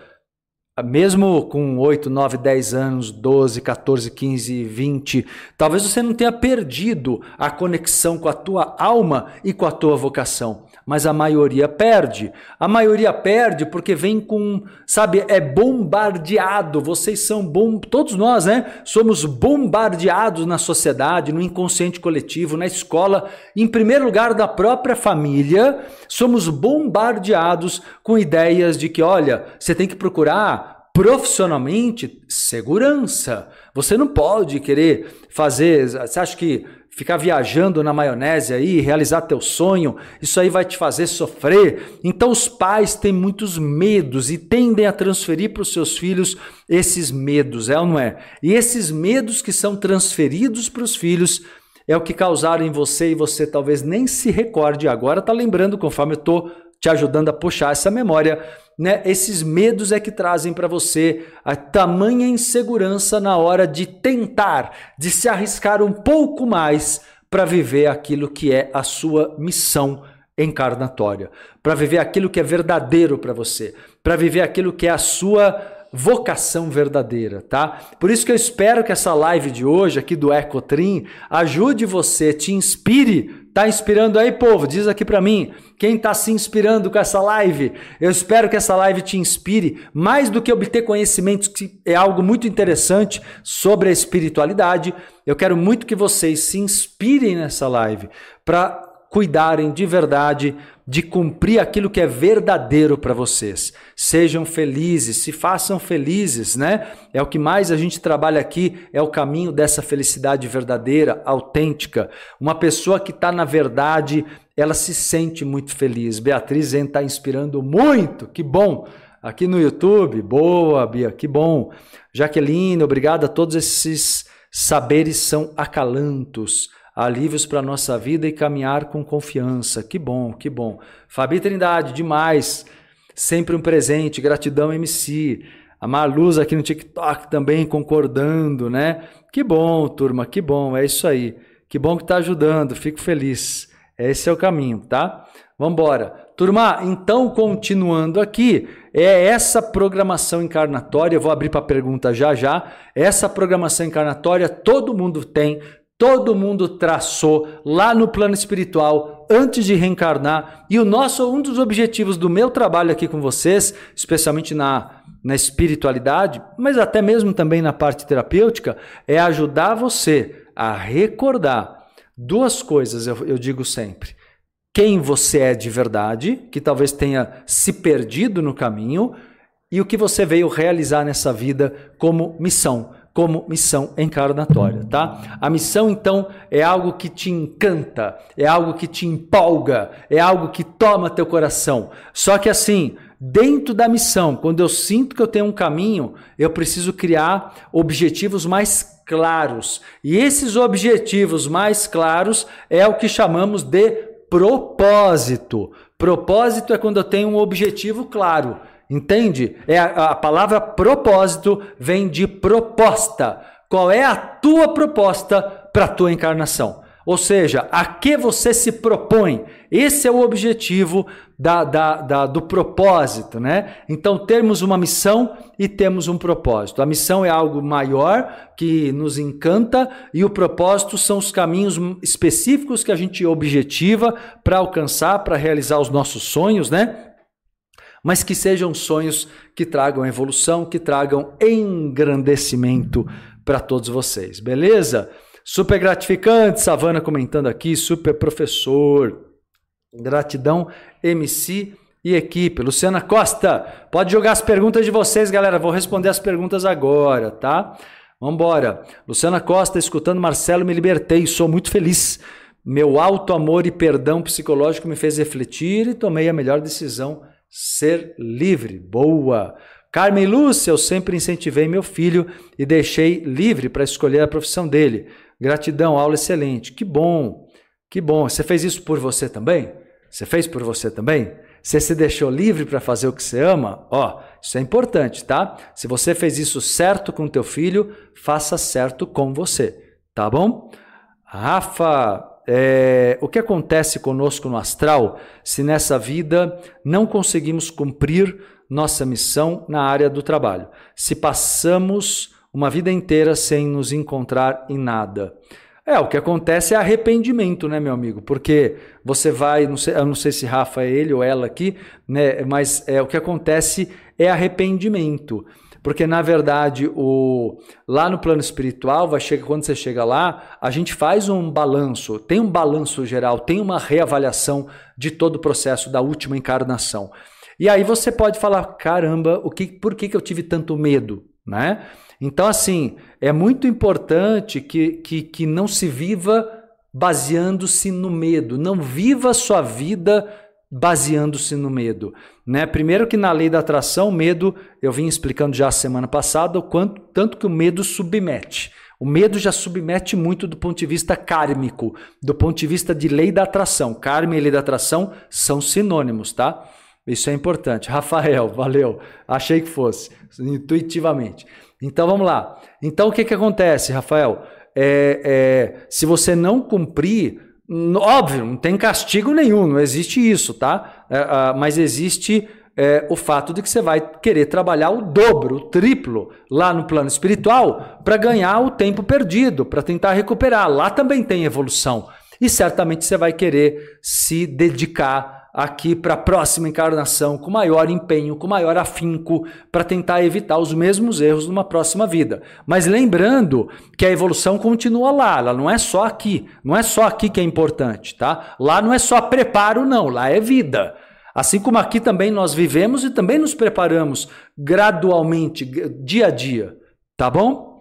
mesmo com 8, 9, 10 anos, 12, 14, 15, 20, talvez você não tenha perdido a conexão com a tua alma e com a tua vocação, mas a maioria perde. A maioria perde porque vem com, sabe, é bombardeado. Vocês são bom, todos nós, né? Somos bombardeados na sociedade, no inconsciente coletivo, na escola, em primeiro lugar da própria família, somos bombardeados com ideias de que, olha, você tem que procurar profissionalmente segurança. Você não pode querer fazer. Você acha que ficar viajando na maionese aí, realizar teu sonho, isso aí vai te fazer sofrer. Então os pais têm muitos medos e tendem a transferir para os seus filhos esses medos, é ou não é? E esses medos que são transferidos para os filhos é o que causaram em você e você talvez nem se recorde agora, tá lembrando conforme eu tô te ajudando a puxar essa memória, né? Esses medos é que trazem para você a tamanha insegurança na hora de tentar, de se arriscar um pouco mais para viver aquilo que é a sua missão encarnatória, para viver aquilo que é verdadeiro para você, para viver aquilo que é a sua vocação verdadeira, tá? Por isso que eu espero que essa live de hoje aqui do Ecotrim ajude você, te inspire. Tá inspirando aí, povo? Diz aqui para mim, quem tá se inspirando com essa live? Eu espero que essa live te inspire mais do que obter conhecimentos, que é algo muito interessante sobre a espiritualidade. Eu quero muito que vocês se inspirem nessa live para cuidarem de verdade de cumprir aquilo que é verdadeiro para vocês. Sejam felizes, se façam felizes, né? É o que mais a gente trabalha aqui, é o caminho dessa felicidade verdadeira, autêntica. Uma pessoa que está na verdade, ela se sente muito feliz. Beatriz está inspirando muito, que bom! Aqui no YouTube, boa, Bia, que bom. Jaqueline, obrigado a todos esses saberes são acalantos alívios para a nossa vida e caminhar com confiança. Que bom, que bom. Fabi Trindade, demais. Sempre um presente. Gratidão, MC. A Marluz aqui no TikTok também concordando, né? Que bom, turma, que bom. É isso aí. Que bom que está ajudando. Fico feliz. Esse é o caminho, tá? Vamos embora. Turma, então, continuando aqui, é essa programação encarnatória, vou abrir para pergunta já já. Essa programação encarnatória todo mundo tem, todo mundo traçou lá no plano espiritual antes de reencarnar. E o nosso um dos objetivos do meu trabalho aqui com vocês, especialmente na na espiritualidade, mas até mesmo também na parte terapêutica, é ajudar você a recordar duas coisas, eu, eu digo sempre. Quem você é de verdade, que talvez tenha se perdido no caminho, e o que você veio realizar nessa vida como missão como missão encarnatória, tá? A missão então é algo que te encanta, é algo que te empolga, é algo que toma teu coração. Só que assim, dentro da missão, quando eu sinto que eu tenho um caminho, eu preciso criar objetivos mais claros. E esses objetivos mais claros é o que chamamos de propósito. Propósito é quando eu tenho um objetivo claro. Entende? É a, a palavra propósito vem de proposta. Qual é a tua proposta para a tua encarnação? Ou seja, a que você se propõe? Esse é o objetivo da, da, da, do propósito, né? Então, temos uma missão e temos um propósito. A missão é algo maior que nos encanta e o propósito são os caminhos específicos que a gente objetiva para alcançar, para realizar os nossos sonhos, né? Mas que sejam sonhos que tragam evolução, que tragam engrandecimento para todos vocês, beleza? Super gratificante, Savana comentando aqui, super professor. Gratidão, MC e equipe. Luciana Costa, pode jogar as perguntas de vocês, galera. Vou responder as perguntas agora, tá? Vambora. Luciana Costa, escutando Marcelo, me libertei, sou muito feliz. Meu alto amor e perdão psicológico me fez refletir e tomei a melhor decisão ser livre. Boa! Carmen Lúcia, eu sempre incentivei meu filho e deixei livre para escolher a profissão dele. Gratidão, aula excelente. Que bom, que bom. Você fez isso por você também? Você fez por você também? Você se deixou livre para fazer o que você ama? Ó, isso é importante, tá? Se você fez isso certo com teu filho, faça certo com você, tá bom? Rafa, é, o que acontece conosco no astral se nessa vida não conseguimos cumprir nossa missão na área do trabalho? Se passamos uma vida inteira sem nos encontrar em nada. É, o que acontece é arrependimento, né, meu amigo? Porque você vai, não sei, eu não sei se Rafa é ele ou ela aqui, né, mas é, o que acontece é arrependimento. Porque, na verdade, o, lá no plano espiritual, vai chegar, quando você chega lá, a gente faz um balanço, tem um balanço geral, tem uma reavaliação de todo o processo da última encarnação. E aí você pode falar: caramba, o que, por que, que eu tive tanto medo? Né? Então, assim, é muito importante que, que, que não se viva baseando-se no medo. Não viva a sua vida baseando-se no medo. Né? Primeiro que na lei da atração, medo, eu vim explicando já semana passada, o quanto tanto que o medo submete. O medo já submete muito do ponto de vista kármico, do ponto de vista de lei da atração. Karma e lei da atração são sinônimos, tá? Isso é importante. [laughs] Rafael, valeu. Achei que fosse, intuitivamente. Então vamos lá. Então o que, que acontece, Rafael? É, é, se você não cumprir, óbvio, não tem castigo nenhum, não existe isso, tá? É, mas existe é, o fato de que você vai querer trabalhar o dobro, o triplo lá no plano espiritual para ganhar o tempo perdido, para tentar recuperar. Lá também tem evolução. E certamente você vai querer se dedicar aqui para a próxima encarnação com maior empenho, com maior afinco, para tentar evitar os mesmos erros numa próxima vida. Mas lembrando que a evolução continua lá, ela não é só aqui, não é só aqui que é importante, tá? Lá não é só preparo, não, lá é vida. Assim como aqui também nós vivemos e também nos preparamos gradualmente, dia a dia. Tá bom?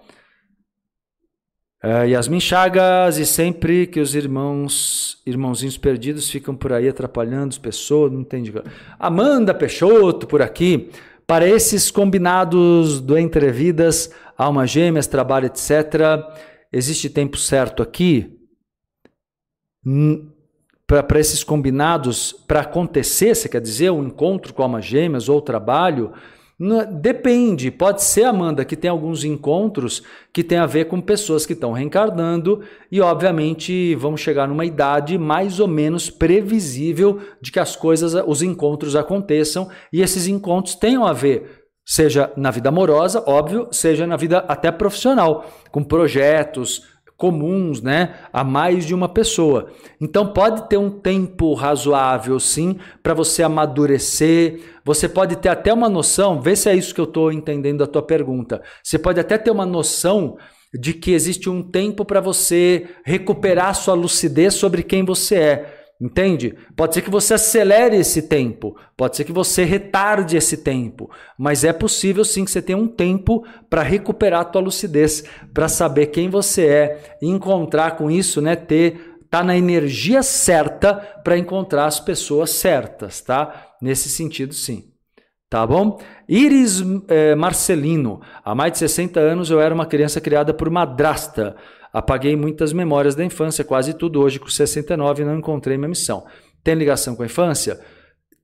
É, Yasmin Chagas, e sempre que os irmãos, irmãozinhos perdidos ficam por aí atrapalhando as pessoas, não entende. Amanda Peixoto por aqui. Para esses combinados do Entrevidas, Alma Gêmeas, Trabalho, etc., existe tempo certo aqui? para esses combinados para acontecer, você quer dizer, um encontro com almas gêmeas ou trabalho? Depende, pode ser, Amanda, que tem alguns encontros que tem a ver com pessoas que estão reencarnando e, obviamente, vamos chegar numa idade mais ou menos previsível de que as coisas, os encontros aconteçam. E esses encontros tenham a ver seja na vida amorosa, óbvio, seja na vida até profissional, com projetos, comuns, né, a mais de uma pessoa. Então pode ter um tempo razoável, sim, para você amadurecer. Você pode ter até uma noção, vê se é isso que eu estou entendendo da tua pergunta. Você pode até ter uma noção de que existe um tempo para você recuperar sua lucidez sobre quem você é. Entende? Pode ser que você acelere esse tempo, pode ser que você retarde esse tempo, mas é possível sim que você tenha um tempo para recuperar a tua lucidez, para saber quem você é, encontrar com isso, né, ter tá na energia certa para encontrar as pessoas certas, tá? Nesse sentido, sim. Tá bom? Iris eh, Marcelino, há mais de 60 anos eu era uma criança criada por madrasta. Apaguei muitas memórias da infância, quase tudo. Hoje, com 69, não encontrei minha missão. Tem ligação com a infância?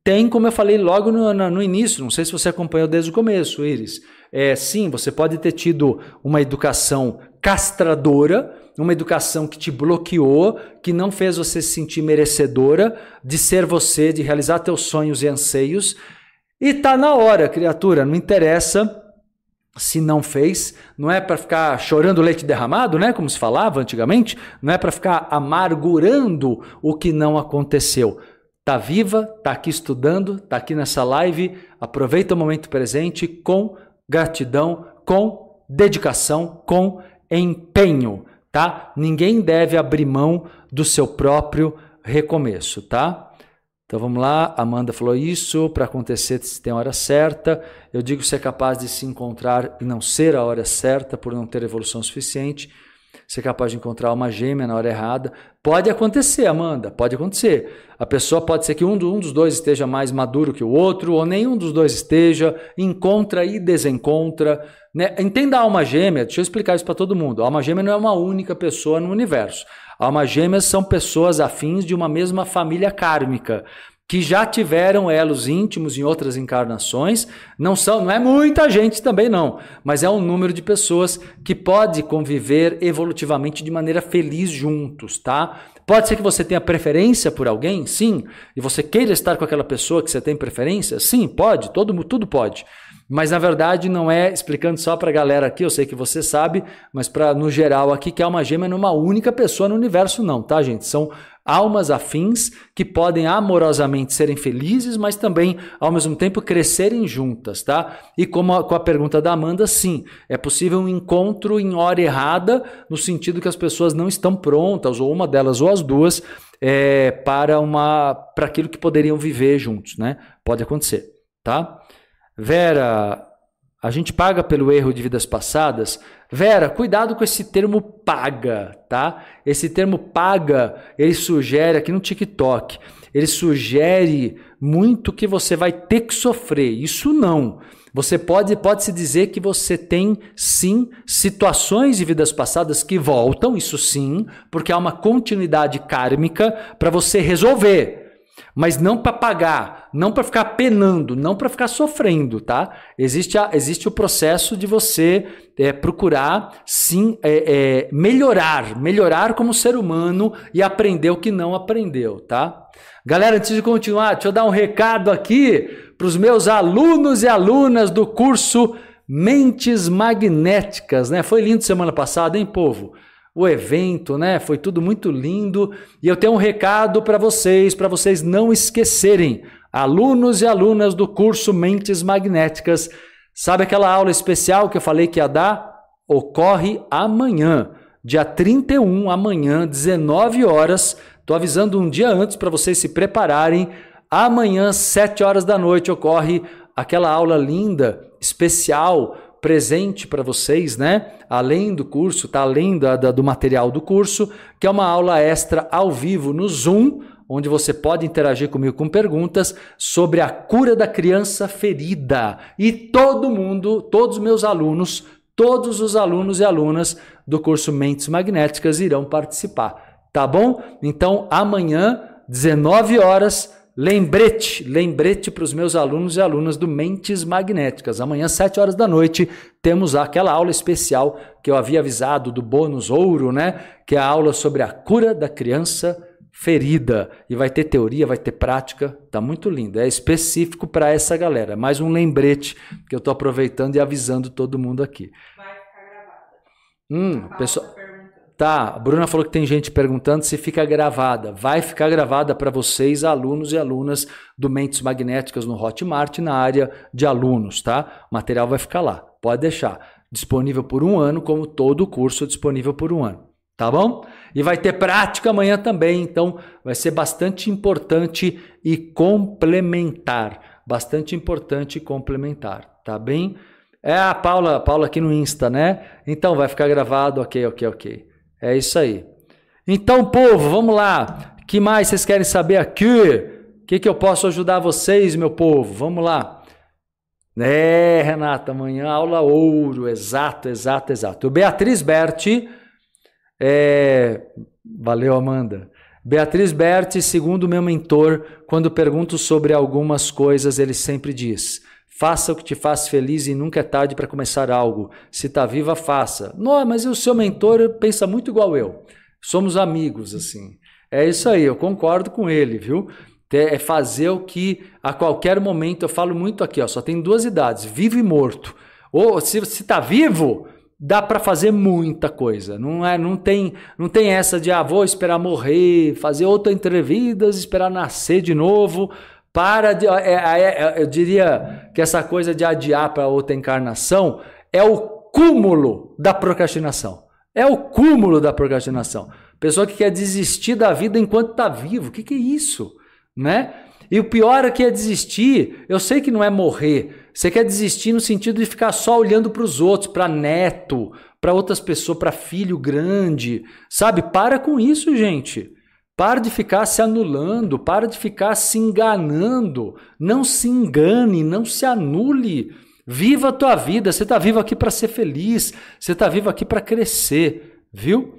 Tem, como eu falei logo no, no, no início, não sei se você acompanhou desde o começo, Iris. É, sim, você pode ter tido uma educação castradora, uma educação que te bloqueou, que não fez você se sentir merecedora de ser você, de realizar teus sonhos e anseios. E tá na hora, criatura, não interessa se não fez, não é para ficar chorando leite derramado, né, como se falava antigamente, não é para ficar amargurando o que não aconteceu. Tá viva, tá aqui estudando, tá aqui nessa live, aproveita o momento presente com gratidão, com dedicação, com empenho, tá? Ninguém deve abrir mão do seu próprio recomeço, tá? Então vamos lá, Amanda falou isso, para acontecer tem hora certa. Eu digo ser capaz de se encontrar e não ser a hora certa por não ter evolução suficiente. Ser capaz de encontrar uma gêmea na hora errada. Pode acontecer, Amanda, pode acontecer. A pessoa pode ser que um, um dos dois esteja mais maduro que o outro, ou nenhum dos dois esteja, encontra e desencontra. Né? Entenda a alma gêmea, deixa eu explicar isso para todo mundo. A alma gêmea não é uma única pessoa no universo. Almas gêmeas são pessoas afins de uma mesma família kármica, que já tiveram elos íntimos em outras encarnações. Não são, não é muita gente também não, mas é um número de pessoas que pode conviver evolutivamente de maneira feliz juntos, tá? Pode ser que você tenha preferência por alguém, sim, e você queira estar com aquela pessoa que você tem preferência, sim, pode, todo tudo pode. Mas na verdade não é explicando só para a galera aqui, eu sei que você sabe, mas para no geral aqui que é uma gêmea numa única pessoa no universo não, tá, gente? São almas afins que podem amorosamente serem felizes, mas também ao mesmo tempo crescerem juntas, tá? E como a, com a pergunta da Amanda, sim, é possível um encontro em hora errada, no sentido que as pessoas não estão prontas, ou uma delas ou as duas, é, para uma para aquilo que poderiam viver juntos, né? Pode acontecer, tá? Vera, A gente paga pelo erro de vidas passadas. Vera, cuidado com esse termo paga, tá? Esse termo paga, ele sugere aqui no TikTok, ele sugere muito que você vai ter que sofrer. Isso não. Você pode pode se dizer que você tem sim situações de vidas passadas que voltam, isso sim, porque há uma continuidade kármica para você resolver mas não para pagar, não para ficar penando, não para ficar sofrendo, tá? Existe, a, existe o processo de você é, procurar sim é, é, melhorar, melhorar como ser humano e aprender o que não aprendeu, tá? Galera, antes de continuar, deixa eu dar um recado aqui para os meus alunos e alunas do curso Mentes Magnéticas, né? Foi lindo semana passada, hein, povo? O evento, né? Foi tudo muito lindo. E eu tenho um recado para vocês, para vocês não esquecerem. Alunos e alunas do curso Mentes Magnéticas, sabe aquela aula especial que eu falei que ia dar? Ocorre amanhã, dia 31, amanhã, 19 horas. Estou avisando um dia antes para vocês se prepararem. Amanhã, 7 horas da noite, ocorre aquela aula linda, especial presente para vocês, né? Além do curso, tá além da, da, do material do curso, que é uma aula extra ao vivo no Zoom, onde você pode interagir comigo com perguntas sobre a cura da criança ferida. E todo mundo, todos os meus alunos, todos os alunos e alunas do curso Mentes Magnéticas irão participar, tá bom? Então, amanhã, 19 horas, Lembrete, lembrete para os meus alunos e alunas do Mentes Magnéticas. Amanhã, 7 horas da noite, temos aquela aula especial que eu havia avisado do bônus ouro, né? Que é a aula sobre a cura da criança ferida. E vai ter teoria, vai ter prática. Tá muito lindo. É específico para essa galera. Mais um lembrete que eu estou aproveitando e avisando todo mundo aqui. Vai ficar gravada. Hum, pessoal. Tá, a Bruna falou que tem gente perguntando se fica gravada. Vai ficar gravada para vocês, alunos e alunas do Mentes Magnéticas no Hotmart, na área de alunos, tá? O material vai ficar lá, pode deixar. Disponível por um ano, como todo o curso disponível por um ano, tá bom? E vai ter prática amanhã também, então vai ser bastante importante e complementar. Bastante importante e complementar, tá bem? É a Paula, Paula aqui no Insta, né? Então vai ficar gravado, ok, ok, ok. É isso aí. Então, povo, vamos lá. que mais vocês querem saber aqui? O que, que eu posso ajudar vocês, meu povo? Vamos lá. É, Renata, amanhã aula ouro. Exato, exato, exato. Beatriz Berti. É... Valeu, Amanda. Beatriz Berti, segundo meu mentor, quando pergunto sobre algumas coisas, ele sempre diz: Faça o que te faz feliz e nunca é tarde para começar algo. Se está viva, faça. Não, mas o seu mentor pensa muito igual eu. Somos amigos, assim. É isso aí, eu concordo com ele, viu? É fazer o que a qualquer momento, eu falo muito aqui, ó, só tem duas idades, vivo e morto. Ou se está vivo, dá para fazer muita coisa. Não é, não tem, não tem essa de ah, vou esperar morrer, fazer outra entrevista, esperar nascer de novo. Para de. É, é, é, eu diria que essa coisa de adiar para outra encarnação é o cúmulo da procrastinação. É o cúmulo da procrastinação. Pessoa que quer desistir da vida enquanto está vivo. O que, que é isso? Né? E o pior é que é desistir. Eu sei que não é morrer. Você quer desistir no sentido de ficar só olhando para os outros, para neto, para outras pessoas, para filho grande. Sabe? Para com isso, gente. Para de ficar se anulando, para de ficar se enganando. Não se engane, não se anule. Viva a tua vida. Você está vivo aqui para ser feliz. Você está vivo aqui para crescer, viu?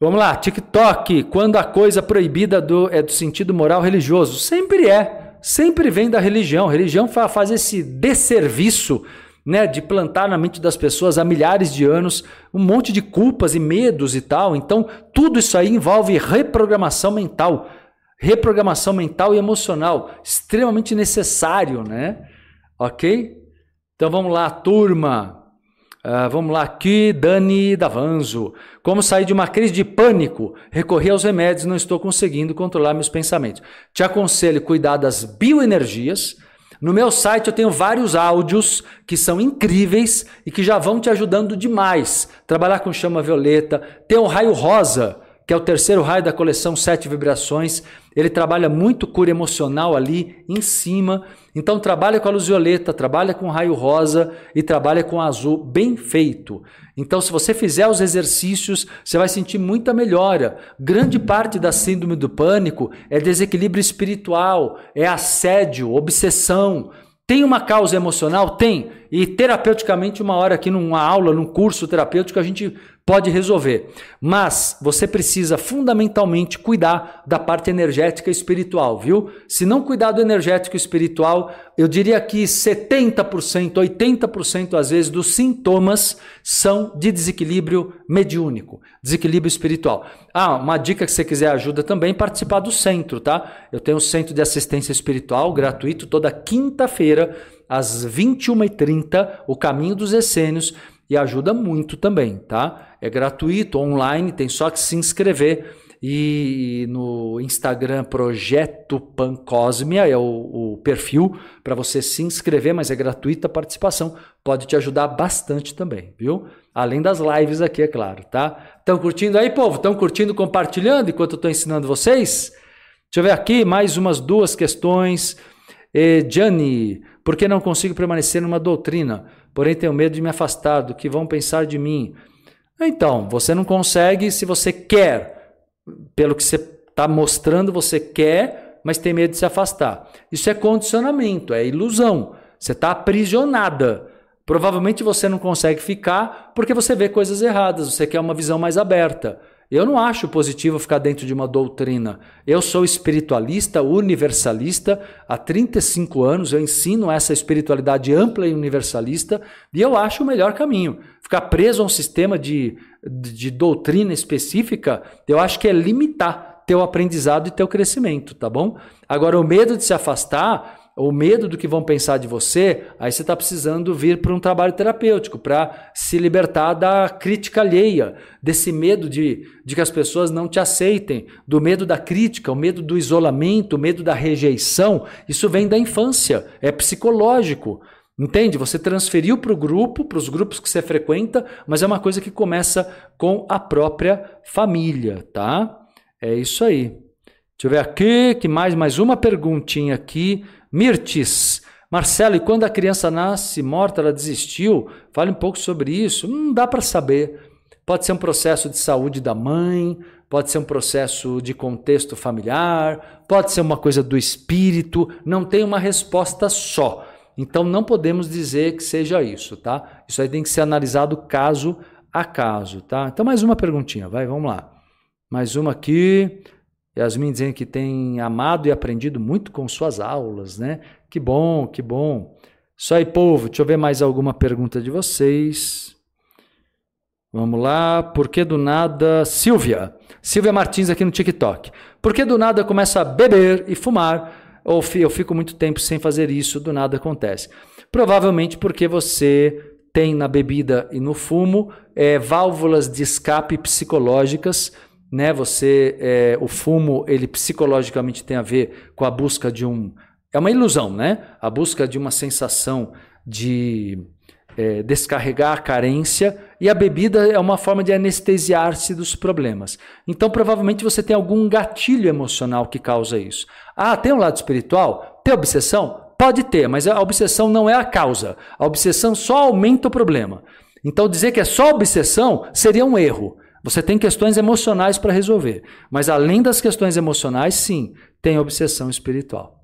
Vamos lá, TikTok. Quando a coisa proibida do, é do sentido moral religioso? Sempre é. Sempre vem da religião. A religião faz esse desserviço né, de plantar na mente das pessoas há milhares de anos um monte de culpas e medos e tal. Então, tudo isso aí envolve reprogramação mental, reprogramação mental e emocional, extremamente necessário, né? Ok? Então vamos lá, turma. Uh, vamos lá, aqui, Dani Davanzo. Como sair de uma crise de pânico? Recorrer aos remédios, não estou conseguindo controlar meus pensamentos. Te aconselho cuidar das bioenergias, no meu site eu tenho vários áudios que são incríveis e que já vão te ajudando demais. Trabalhar com chama violeta, tem o raio rosa, que é o terceiro raio da coleção Sete Vibrações. ele trabalha muito cura emocional ali em cima. Então trabalha com a luz violeta, trabalha com raio rosa e trabalha com azul bem feito. Então se você fizer os exercícios, você vai sentir muita melhora. Grande parte da síndrome do pânico é desequilíbrio espiritual, é assédio, obsessão. Tem uma causa emocional? Tem. E terapeuticamente, uma hora aqui numa aula, num curso terapêutico, a gente pode resolver. Mas você precisa fundamentalmente cuidar da parte energética e espiritual, viu? Se não cuidar do energético e espiritual, eu diria que 70%, 80% às vezes dos sintomas são de desequilíbrio mediúnico, desequilíbrio espiritual. Ah, uma dica que você quiser ajuda também, participar do centro, tá? Eu tenho um centro de assistência espiritual gratuito toda quinta-feira às 21h30, o Caminho dos Essênios e ajuda muito também, tá? É gratuito, online, tem só que se inscrever. E no Instagram Projeto Pancosmia é o, o perfil para você se inscrever, mas é gratuita a participação. Pode te ajudar bastante também, viu? Além das lives aqui, é claro, tá? Estão curtindo aí, povo? Estão curtindo, compartilhando enquanto eu estou ensinando vocês? Deixa eu ver aqui mais umas duas questões. E, por que não consigo permanecer numa doutrina? porém tenho medo de me afastar do que vão pensar de mim. Então, você não consegue se você quer, pelo que você está mostrando, você quer, mas tem medo de se afastar. Isso é condicionamento, é ilusão. Você está aprisionada. Provavelmente você não consegue ficar porque você vê coisas erradas, você quer uma visão mais aberta. Eu não acho positivo ficar dentro de uma doutrina. Eu sou espiritualista, universalista, há 35 anos eu ensino essa espiritualidade ampla e universalista, e eu acho o melhor caminho. Ficar preso a um sistema de, de, de doutrina específica, eu acho que é limitar teu aprendizado e teu crescimento, tá bom? Agora, o medo de se afastar o medo do que vão pensar de você, aí você está precisando vir para um trabalho terapêutico, para se libertar da crítica alheia, desse medo de, de que as pessoas não te aceitem, do medo da crítica, o medo do isolamento, o medo da rejeição. Isso vem da infância, é psicológico. Entende? Você transferiu para o grupo, para os grupos que você frequenta, mas é uma coisa que começa com a própria família, tá? É isso aí. Deixa eu ver aqui, que mais, mais uma perguntinha aqui. Mirtes. Marcelo, e quando a criança nasce morta, ela desistiu? Fale um pouco sobre isso. Não dá para saber. Pode ser um processo de saúde da mãe, pode ser um processo de contexto familiar, pode ser uma coisa do espírito. Não tem uma resposta só. Então não podemos dizer que seja isso, tá? Isso aí tem que ser analisado caso a caso, tá? Então mais uma perguntinha, vai, vamos lá. Mais uma aqui. Yasmin dizendo que tem amado e aprendido muito com suas aulas, né? Que bom, que bom. Isso aí, povo. Deixa eu ver mais alguma pergunta de vocês. Vamos lá. Por que do nada. Silvia. Silvia Martins aqui no TikTok. Por que do nada começa a beber e fumar? Ou eu fico muito tempo sem fazer isso, do nada acontece. Provavelmente porque você tem na bebida e no fumo é, válvulas de escape psicológicas né? Você, é, o fumo, ele psicologicamente tem a ver com a busca de um, é uma ilusão, né? A busca de uma sensação de é, descarregar a carência e a bebida é uma forma de anestesiar-se dos problemas. Então, provavelmente você tem algum gatilho emocional que causa isso. Ah, tem um lado espiritual? Tem obsessão? Pode ter, mas a obsessão não é a causa. A obsessão só aumenta o problema. Então, dizer que é só obsessão seria um erro. Você tem questões emocionais para resolver. Mas além das questões emocionais, sim, tem obsessão espiritual.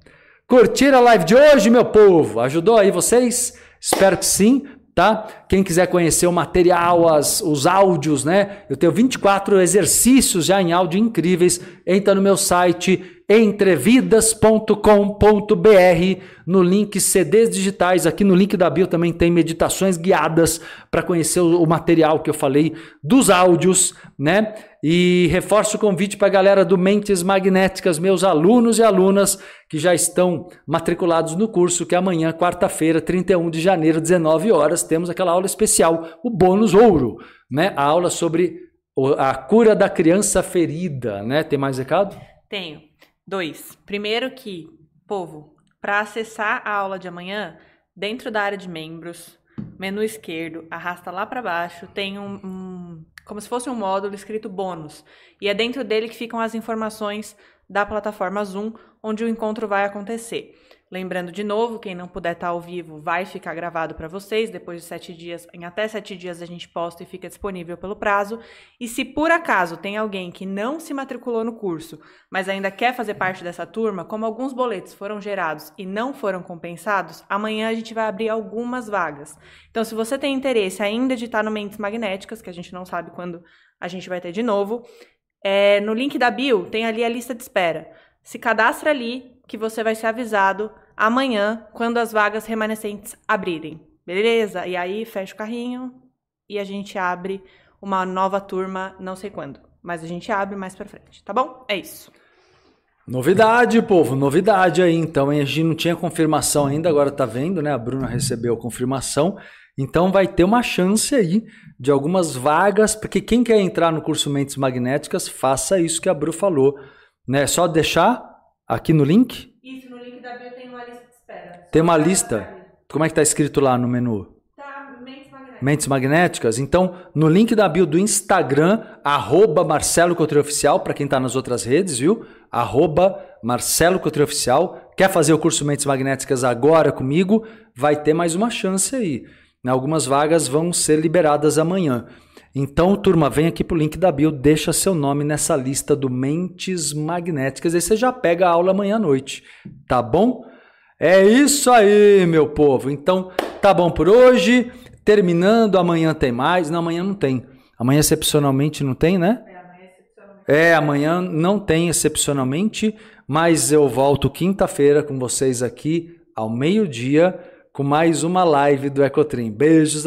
Curtir a live de hoje, meu povo? Ajudou aí vocês? Espero que sim, tá? Quem quiser conhecer o material, as, os áudios, né? Eu tenho 24 exercícios já em áudio incríveis. Entra no meu site entrevidas.com.br no link CDs digitais, aqui no link da bio também tem meditações guiadas para conhecer o, material que eu falei dos áudios, né? E reforço o convite para a galera do Mentes Magnéticas, meus alunos e alunas que já estão matriculados no curso, que amanhã, quarta-feira, 31 de janeiro, 19 horas, temos aquela aula especial, o bônus ouro, né? A aula sobre a cura da criança ferida, né? Tem mais recado? Tenho. Dois. Primeiro que, povo, para acessar a aula de amanhã, dentro da área de membros, menu esquerdo, arrasta lá para baixo, tem um, um, como se fosse um módulo escrito bônus. E é dentro dele que ficam as informações da plataforma Zoom, onde o encontro vai acontecer. Lembrando de novo, quem não puder estar ao vivo vai ficar gravado para vocês. Depois de sete dias, em até sete dias a gente posta e fica disponível pelo prazo. E se por acaso tem alguém que não se matriculou no curso, mas ainda quer fazer parte dessa turma, como alguns boletos foram gerados e não foram compensados, amanhã a gente vai abrir algumas vagas. Então, se você tem interesse ainda de estar no Mentes Magnéticas, que a gente não sabe quando a gente vai ter de novo, é, no link da bio tem ali a lista de espera. Se cadastra ali que você vai ser avisado amanhã, quando as vagas remanescentes abrirem. Beleza? E aí fecha o carrinho e a gente abre uma nova turma, não sei quando, mas a gente abre mais para frente, tá bom? É isso. Novidade, povo, novidade aí. Então, a gente não tinha confirmação ainda, agora tá vendo, né? A Bruna recebeu a confirmação. Então, vai ter uma chance aí de algumas vagas, porque quem quer entrar no curso Mentes Magnéticas, faça isso que a Bru falou, né? É só deixar aqui no link tem uma lista. Como é que está escrito lá no menu? Tá, mentes magnéticas. Mentes magnéticas. Então, no link da bio do Instagram, arroba Marcelo Oficial, para quem está nas outras redes, viu? Arroba Marcelo Oficial. Quer fazer o curso Mentes Magnéticas agora comigo? Vai ter mais uma chance aí. Algumas vagas vão ser liberadas amanhã. Então, turma, vem aqui pro link da bio, deixa seu nome nessa lista do Mentes Magnéticas. Aí você já pega a aula amanhã à noite, tá bom? É isso aí, meu povo. Então, tá bom por hoje. Terminando, amanhã tem mais. Não, amanhã não tem. Amanhã excepcionalmente não tem, né? É, amanhã. É, amanhã não tem excepcionalmente, mas eu volto quinta-feira com vocês aqui ao meio-dia com mais uma live do Ecotrim. Beijos, abraços.